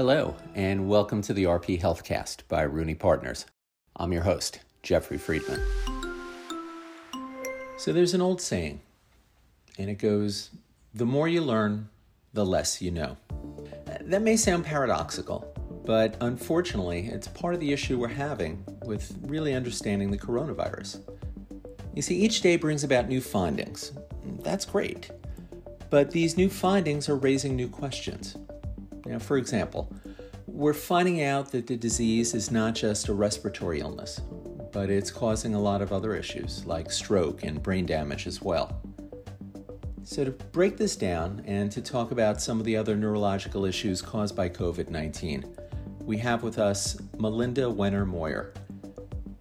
Hello, and welcome to the RP Healthcast by Rooney Partners. I'm your host, Jeffrey Friedman. So, there's an old saying, and it goes the more you learn, the less you know. Uh, that may sound paradoxical, but unfortunately, it's part of the issue we're having with really understanding the coronavirus. You see, each day brings about new findings. That's great. But these new findings are raising new questions. Now, for example, we're finding out that the disease is not just a respiratory illness, but it's causing a lot of other issues like stroke and brain damage as well. So, to break this down and to talk about some of the other neurological issues caused by COVID 19, we have with us Melinda Wenner Moyer.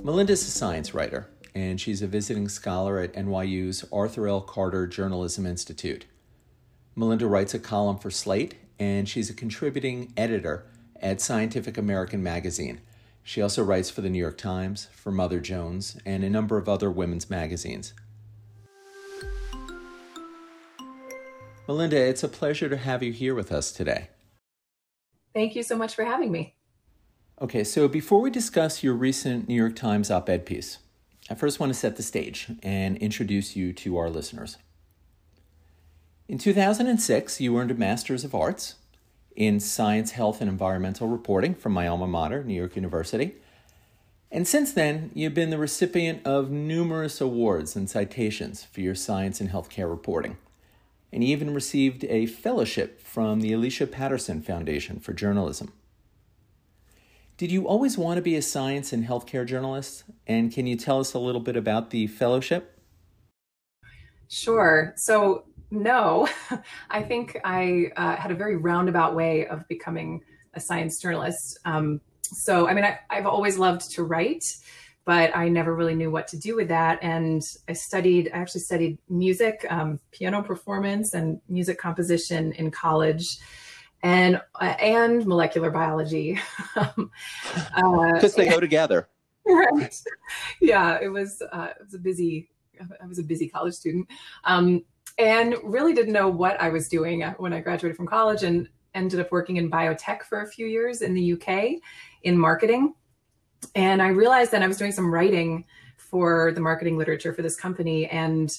Melinda's a science writer, and she's a visiting scholar at NYU's Arthur L. Carter Journalism Institute. Melinda writes a column for Slate, and she's a contributing editor at Scientific American magazine. She also writes for the New York Times, for Mother Jones, and a number of other women's magazines. Melinda, it's a pleasure to have you here with us today. Thank you so much for having me. Okay, so before we discuss your recent New York Times op ed piece, I first want to set the stage and introduce you to our listeners. In 2006, you earned a Master's of Arts in Science, Health, and Environmental Reporting from my alma mater, New York University. And since then, you've been the recipient of numerous awards and citations for your science and healthcare reporting. And you even received a fellowship from the Alicia Patterson Foundation for Journalism. Did you always want to be a science and healthcare journalist? And can you tell us a little bit about the fellowship? Sure. So, no, I think I uh, had a very roundabout way of becoming a science journalist. Um, so, I mean, I, I've always loved to write, but I never really knew what to do with that. And I studied, I actually studied music, um, piano performance, and music composition in college. And uh, and molecular biology, because um, uh, they go together. Right. Yeah, it was uh, it was a busy I was a busy college student. Um, and really didn't know what I was doing when I graduated from college and ended up working in biotech for a few years in the UK in marketing. And I realized that I was doing some writing for the marketing literature for this company and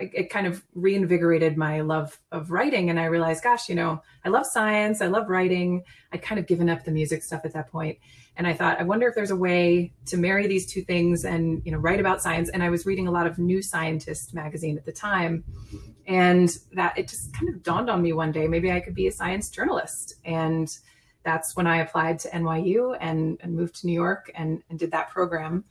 it kind of reinvigorated my love of writing. And i realized gosh you know i love science i love writing. I'd kind of given up the music stuff at that point. And i thought i wonder if there's a way to marry these two things and you know write about science. And i was reading a lot of new scientist magazine at the time and that it just kind of dawned on me one day maybe i could be a science journalist and that's when i applied to nyu and, and moved to new york and, and did that program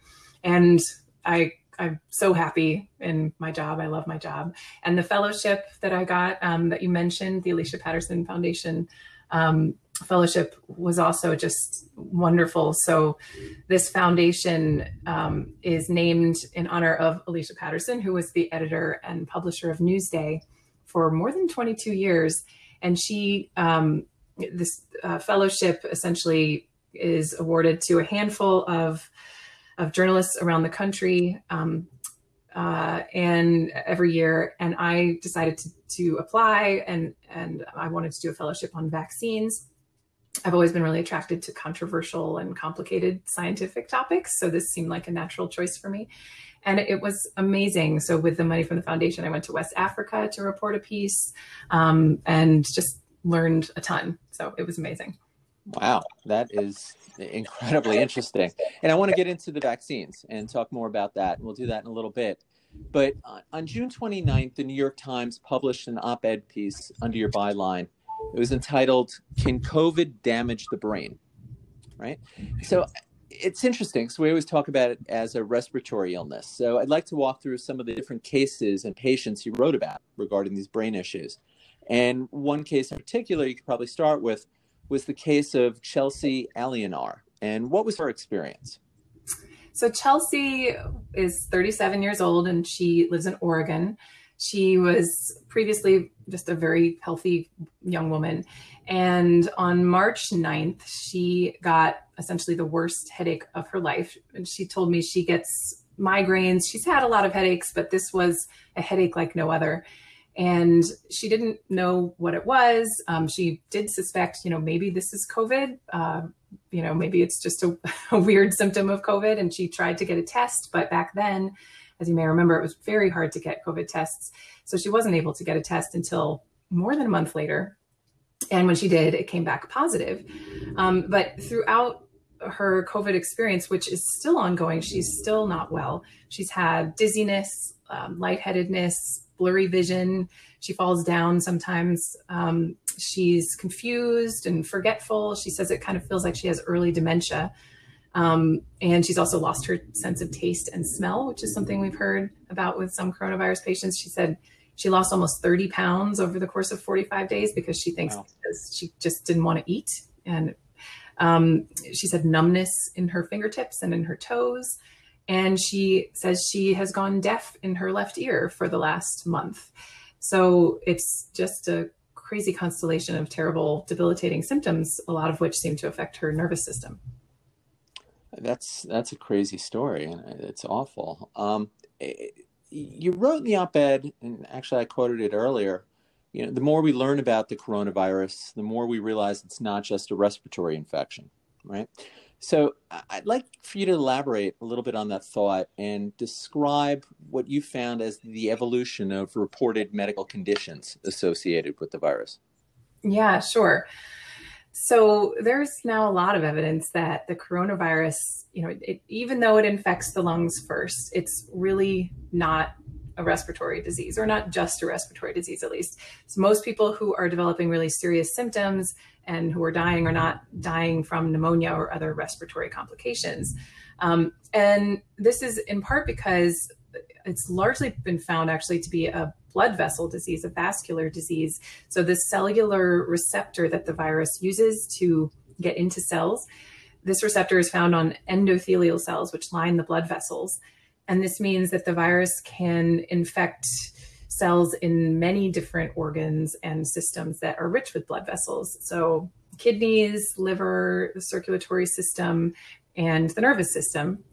and i I'm so happy in my job. I love my job. And the fellowship that I got um, that you mentioned, the Alicia Patterson Foundation um, fellowship, was also just wonderful. So, this foundation um, is named in honor of Alicia Patterson, who was the editor and publisher of Newsday for more than 22 years. And she, um, this uh, fellowship essentially is awarded to a handful of of journalists around the country um, uh, and every year and i decided to, to apply and and i wanted to do a fellowship on vaccines i've always been really attracted to controversial and complicated scientific topics so this seemed like a natural choice for me and it was amazing so with the money from the foundation i went to west africa to report a piece um, and just learned a ton so it was amazing wow that is incredibly interesting. And I want to get into the vaccines and talk more about that. We'll do that in a little bit. But on June 29th, the New York Times published an op ed piece under your byline. It was entitled, Can COVID Damage the Brain? Right? So it's interesting. So we always talk about it as a respiratory illness. So I'd like to walk through some of the different cases and patients you wrote about regarding these brain issues. And one case in particular you could probably start with was the case of Chelsea Alionar. And what was her experience? So, Chelsea is 37 years old and she lives in Oregon. She was previously just a very healthy young woman. And on March 9th, she got essentially the worst headache of her life. And she told me she gets migraines. She's had a lot of headaches, but this was a headache like no other. and she didn't know what it was. Um, she did suspect, you know, maybe this is COVID. Uh, you know, maybe it's just a, a, weird symptom of COVID. And she tried to get a test, but back then, as you may remember, it was very hard to get COVID tests. So she wasn't able to get a test until more than a month later. And when she did, it came back positive. Um, but throughout her COVID experience, which is still ongoing, she's still not well. She's had dizziness, um, lightheadedness, blurry vision. She falls down sometimes. Um, she's confused and forgetful. She says it kind of feels like she has early dementia. Um, and she's also lost her sense of taste and smell, which is something we've heard about with some coronavirus patients. She said she lost almost 30 pounds over the course of 45 days because she thinks wow. she just didn't want to eat. And um, she said numbness in her fingertips and in her toes. And she says she has gone deaf in her left ear for the last month. So it's just a crazy constellation of terrible, debilitating symptoms, a lot of which seem to affect her nervous system. That's that's a crazy story, and it's awful. Um, eh, you wrote in the op-ed, and actually I quoted it earlier. You know, the more we learn about the coronavirus, the more we realize it's not just a respiratory infection, right? So I'd like for you to elaborate a little bit on that thought and describe what you found as the evolution of reported medical conditions associated with the virus. Yeah, sure. So there's now a lot of evidence that the coronavirus, you know, it, even though it infects the lungs first, it's really not a respiratory disease or not just a respiratory disease at least. So most people who are developing really serious symptoms and who are dying are not dying from pneumonia or other respiratory complications. Um, and this is in part because it's largely been found actually to be a blood vessel disease, a vascular disease. So the cellular receptor that the virus uses to get into cells, this receptor is found on endothelial cells, which line the blood vessels. And this means that the virus can infect cells in many different organs and systems that are rich with blood vessels. So, kidneys, liver, the circulatory system, and the nervous system.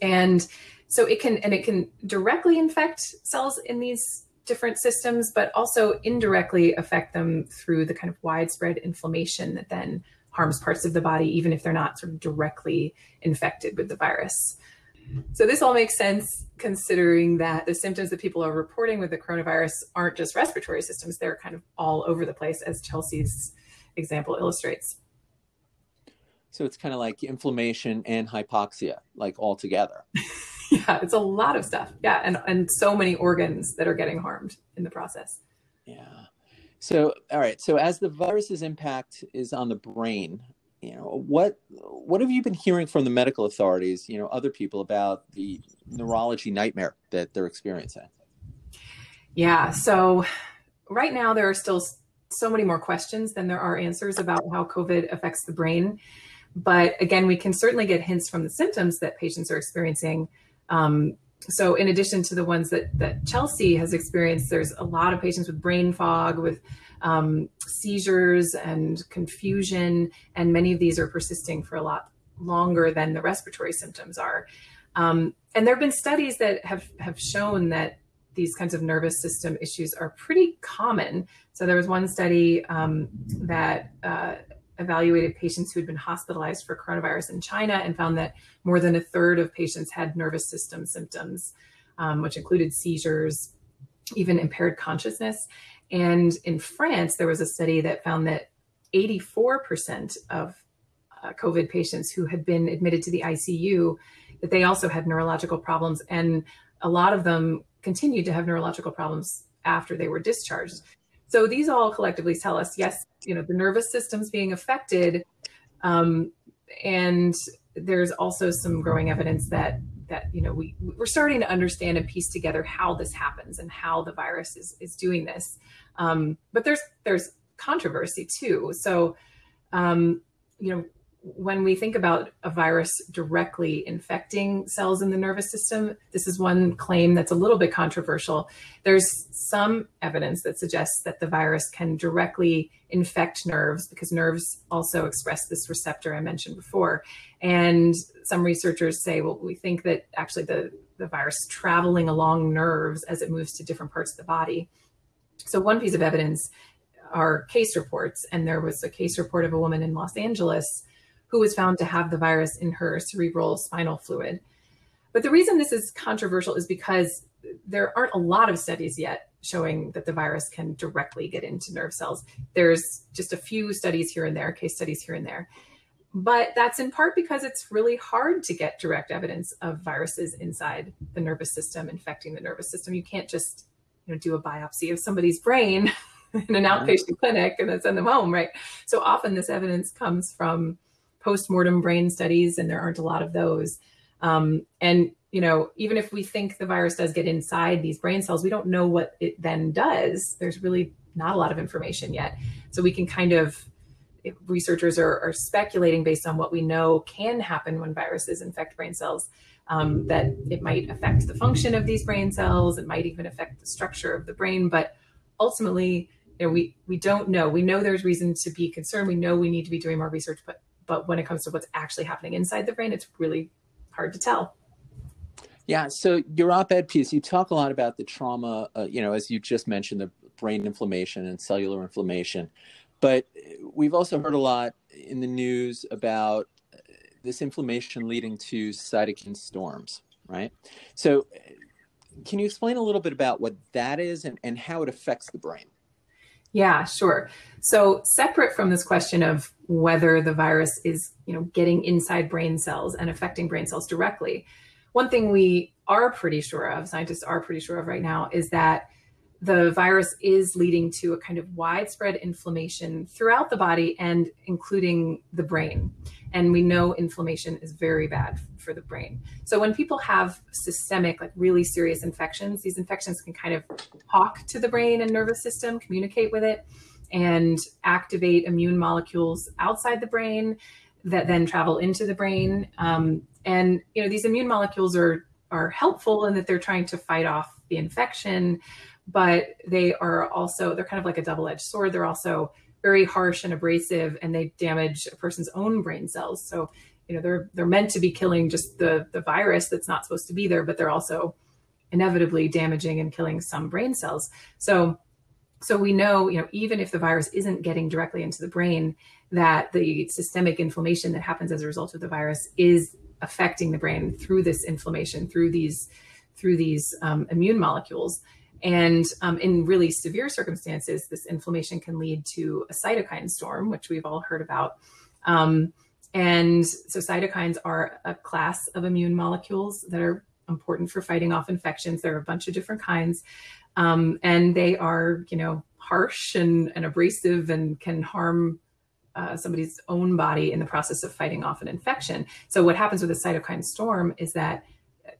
And so it can and it can directly infect cells in these different systems, but also indirectly affect them through the kind of widespread inflammation that then harms parts of the body, even if they're not sort of directly infected with the virus. So this all makes sense considering that the symptoms that people are reporting with the coronavirus aren't just respiratory systems, they're kind of all over the place, as Chelsea's example illustrates. So it's kind of like inflammation and hypoxia, like all together. yeah, it's a lot of stuff. Yeah, and, and so many organs that are getting harmed in the process. Yeah. So, all right. So, as the virus's impact is on the brain, you know what what have you been hearing from the medical authorities you know other people about the neurology nightmare that they're experiencing yeah so right now there are still so many more questions than there are answers about how covid affects the brain but again we can certainly get hints from the symptoms that patients are experiencing um, so in addition to the ones that that chelsea has experienced there's a lot of patients with brain fog with um, seizures and confusion, and many of these are persisting for a lot longer than the respiratory symptoms are. Um, and there have been studies that have, have shown that these kinds of nervous system issues are pretty common. So there was one study um, that uh, evaluated patients who had been hospitalized for coronavirus in China and found that more than a third of patients had nervous system symptoms, um, which included seizures, even impaired consciousness. And in France, there was a study that found that 84% of uh, COVID patients who had been admitted to the ICU, that they also had neurological problems. And a lot of them continued to have neurological problems after they were discharged. So these all collectively tell us, yes, you know, the nervous system's being affected. Um, and there's also some growing evidence that that you know we we're starting to understand and piece together how this happens and how the virus is is doing this. Um, but there's there's controversy too. So um, you know when we think about a virus directly infecting cells in the nervous system, this is one claim that's a little bit controversial. There's some evidence that suggests that the virus can directly infect nerves because nerves also express this receptor I mentioned before. And some researchers say, well, we think that actually the, the virus traveling along nerves as it moves to different parts of the body. So, one piece of evidence are case reports. And there was a case report of a woman in Los Angeles who was found to have the virus in her cerebral spinal fluid. But the reason this is controversial is because there aren't a lot of studies yet showing that the virus can directly get into nerve cells. There's just a few studies here and there, case studies here and there. But that's in part because it's really hard to get direct evidence of viruses inside the nervous system infecting the nervous system. You can't just you know, do a biopsy of somebody's brain in an mm-hmm. outpatient clinic and then send them home, right? So often this evidence comes from post-mortem brain studies, and there aren't a lot of those. Um, and you know, even if we think the virus does get inside these brain cells, we don't know what it then does. There's really not a lot of information yet. So we can kind of researchers are, are, speculating based on what we know can happen when viruses infect brain cells um, that it might affect the function of these brain cells it might even affect the structure of the brain but ultimately you know, we we don't know. We know there's reason to be concerned. We know we need to be doing more research, but but when it comes to what's actually happening inside the brain, it's really hard to tell. Yeah. So your op-ed piece, you talk a lot about the trauma. Uh, you know, as you just mentioned, the brain inflammation and cellular inflammation, but we've also heard a lot in the news about this inflammation leading to cytokine storms, right? So, can you explain a little bit about what that is and, and how it affects the brain? Yeah, sure. So separate from this question of whether the virus is, you know, getting inside brain cells and affecting brain cells directly, one thing we are pretty sure of, scientists are pretty sure of right now, is that the virus is leading to a kind of widespread inflammation throughout the body and including the brain. And we know inflammation is very bad for the brain. So when people have systemic, like really serious infections, these infections can kind of talk to the brain and nervous system, communicate with it, and activate immune molecules outside the brain that then travel into the brain. Um, and you know these immune molecules are are helpful in that they're trying to fight off the infection but they are also they're kind of like a double-edged sword. They're also very harsh and abrasive and they damage a person's own brain cells. So you know they're they're meant to be killing just the the virus that's not supposed to be there but they're also inevitably damaging and killing some brain cells. So so we know you know even if the virus isn't getting directly into the brain that the systemic inflammation that happens as a result of the virus is affecting the brain through this inflammation through these through these um, immune molecules and um, in really severe circumstances, this inflammation can lead to a cytokine storm, which we've all heard about. Um, and so cytokines are a class of immune molecules that are important for fighting off infections. There are a bunch of different kinds. Um, and they are, you know, harsh and, and abrasive and can harm uh, somebody's own body in the process of fighting off an infection. So what happens with a cytokine storm is that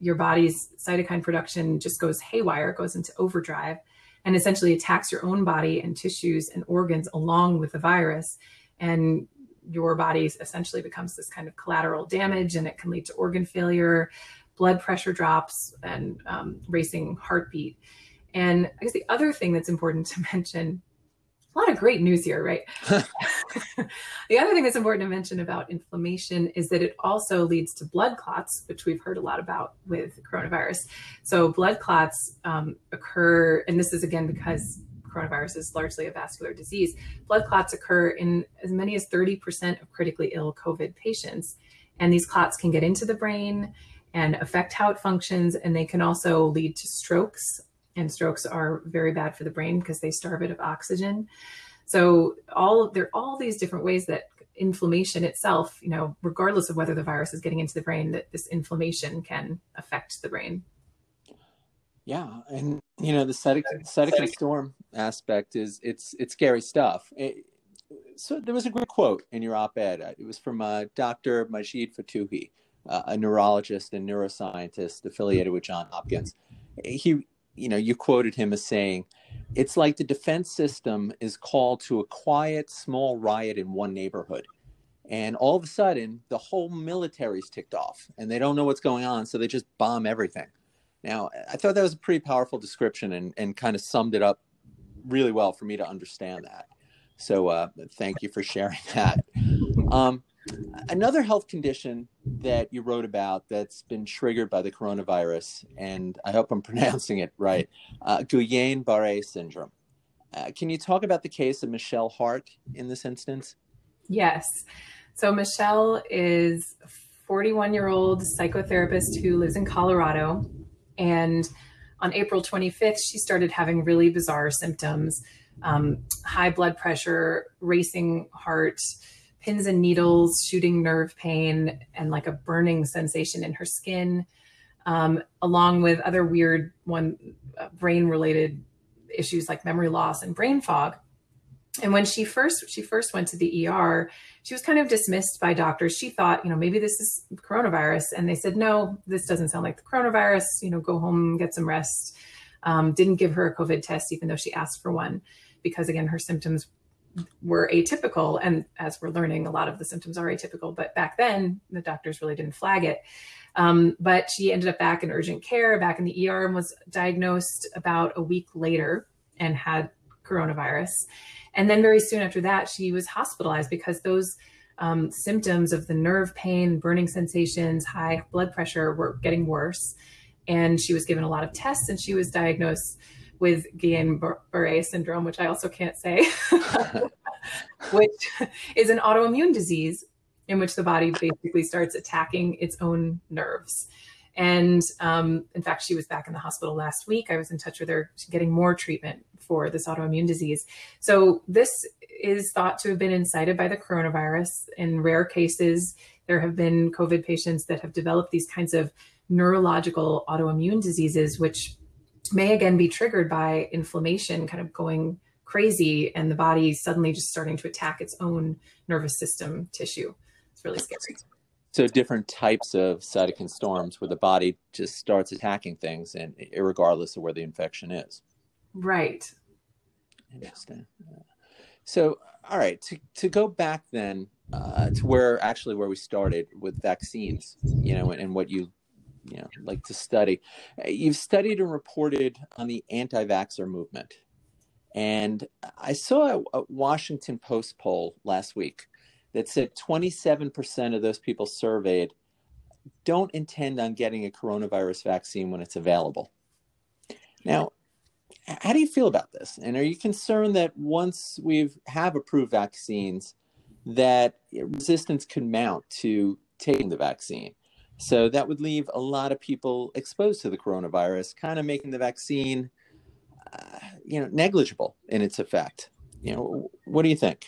your body's cytokine production just goes haywire, goes into overdrive, and essentially attacks your own body and tissues and organs along with the virus. And your body essentially becomes this kind of collateral damage, and it can lead to organ failure, blood pressure drops, and um, racing heartbeat. And I guess the other thing that's important to mention a lot of great news here, right? the other thing that's important to mention about inflammation is that it also leads to blood clots, which we've heard a lot about with coronavirus. So, blood clots um, occur, and this is again because coronavirus is largely a vascular disease. Blood clots occur in as many as 30% of critically ill COVID patients. And these clots can get into the brain and affect how it functions, and they can also lead to strokes and strokes are very bad for the brain because they starve it of oxygen. So all there are all these different ways that inflammation itself, you know, regardless of whether the virus is getting into the brain, that this inflammation can affect the brain. Yeah, and you know the cytokine, cytokine storm aspect is it's it's scary stuff. It, so there was a great quote in your op-ed. It was from uh, Dr. Majid Fotuhi, uh, a neurologist and neuroscientist affiliated with John Hopkins. He you know, you quoted him as saying, it's like the defense system is called to a quiet, small riot in one neighborhood. And all of a sudden, the whole military's ticked off and they don't know what's going on. So they just bomb everything. Now, I thought that was a pretty powerful description and, and kind of summed it up really well for me to understand that. So uh, thank you for sharing that. Um, Another health condition that you wrote about that's been triggered by the coronavirus, and I hope I'm pronouncing it right, uh, Guillain-Barré syndrome. Uh, can you talk about the case of Michelle Hart in this instance? Yes. So Michelle is a 41 year old psychotherapist who lives in Colorado. And on April 25th, she started having really bizarre symptoms um, high blood pressure, racing heart, pins and needles, shooting nerve pain, and like a burning sensation in her skin, um, along with other weird one uh, brain related issues like memory loss and brain fog. And when she first she first went to the ER, she was kind of dismissed by doctors. She thought, you know, maybe this is coronavirus, and they said, no, this doesn't sound like the coronavirus. You know, go home, get some rest. Um, didn't give her a COVID test, even though she asked for one, because again, her symptoms were atypical. And as we're learning, a lot of the symptoms are atypical. But back then, the doctors really didn't flag it. Um, but she ended up back in urgent care, back in the ER, and was diagnosed about a week later and had coronavirus. And then very soon after that, she was hospitalized because those um, symptoms of the nerve pain, burning sensations, high blood pressure were getting worse. And she was given a lot of tests and she was diagnosed with Guillain-Barré syndrome, which I also can't say, which is an autoimmune disease in which the body basically starts attacking its own nerves. And um, in fact, she was back in the hospital last week. I was in touch with her, getting more treatment for this autoimmune disease. So, this is thought to have been incited by the coronavirus. In rare cases, there have been COVID patients that have developed these kinds of neurological autoimmune diseases, which may again be triggered by inflammation kind of going crazy and the body suddenly just starting to attack its own nervous system tissue. It's really scary. So different types of cytokine storms where the body just starts attacking things and regardless of where the infection is. Right. Interesting. Yeah. So, all right, to, to go back then uh, to where actually where we started with vaccines, you know, and, and what you you know like to study. You've studied and reported on the anti-vaxxer movement, and I saw a, Washington Post poll last week that said 27% of those people surveyed don't intend on getting a coronavirus vaccine when it's available. Now, how do you feel about this? And are you concerned that once we have approved vaccines, that resistance could mount to taking the vaccine? So that would leave a lot of people exposed to the coronavirus, kind of making the vaccine, uh, you know, negligible in its effect. You know, what do you think?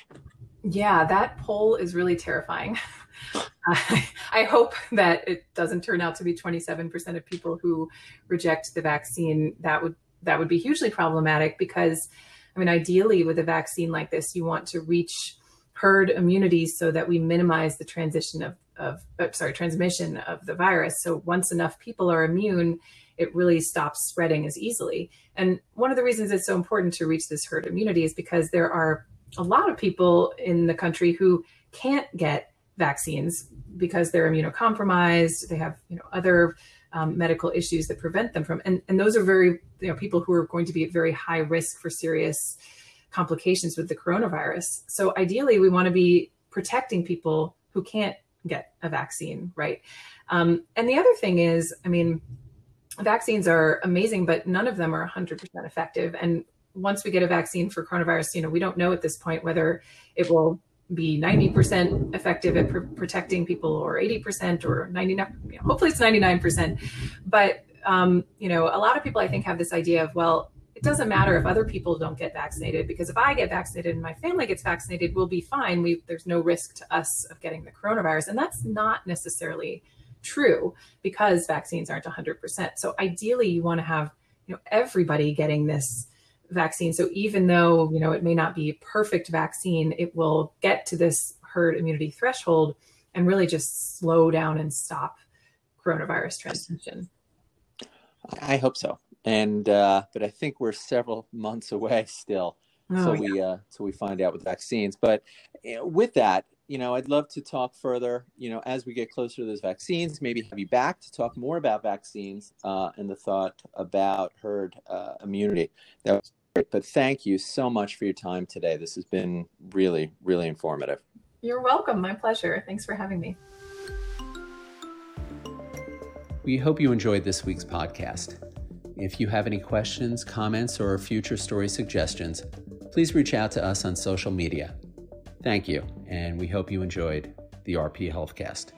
Yeah, that poll is really terrifying. I, I hope that it doesn't turn out to be 27% of people who reject the vaccine. That would that would be hugely problematic because, I mean, ideally with a vaccine like this, you want to reach herd immunity so that we minimize the transition of, of uh, sorry transmission of the virus. So once enough people are immune, it really stops spreading as easily. And one of the reasons it's so important to reach this herd immunity is because there are a lot of people in the country who can't get vaccines because they're immunocompromised. They have you know other um, medical issues that prevent them from, and, and those are very, you know, people who are going to be at very high risk for serious complications with the coronavirus. So ideally, we want to be protecting people who can't get a vaccine, right? Um, and the other thing is, I mean, vaccines are amazing, but none of them are 100% effective. And once we get a vaccine for coronavirus, you know, we don't know at this point whether it will be 90% effective at pr- protecting people or 80% or 99 you know, hopefully it's 99% but um, you know a lot of people i think have this idea of well it doesn't matter if other people don't get vaccinated because if i get vaccinated and my family gets vaccinated we'll be fine we, there's no risk to us of getting the coronavirus and that's not necessarily true because vaccines aren't 100% so ideally you want to have you know everybody getting this vaccine. So even though, you know, it may not be a perfect vaccine, it will get to this herd immunity threshold and really just slow down and stop coronavirus transmission. I hope so. And uh, but I think we're several months away still. Oh, so yeah. we uh, so we find out with vaccines. But with that, you know, I'd love to talk further. You know, as we get closer to those vaccines, maybe have you back to talk more about vaccines uh, and the thought about herd uh, immunity. That was great. but thank you so much for your time today. This has been really, really informative. You're welcome. My pleasure. Thanks for having me. We hope you enjoyed this week's podcast. If you have any questions, comments, or future story suggestions, please reach out to us on social media. Thank you, and we hope you enjoyed the RP Healthcast.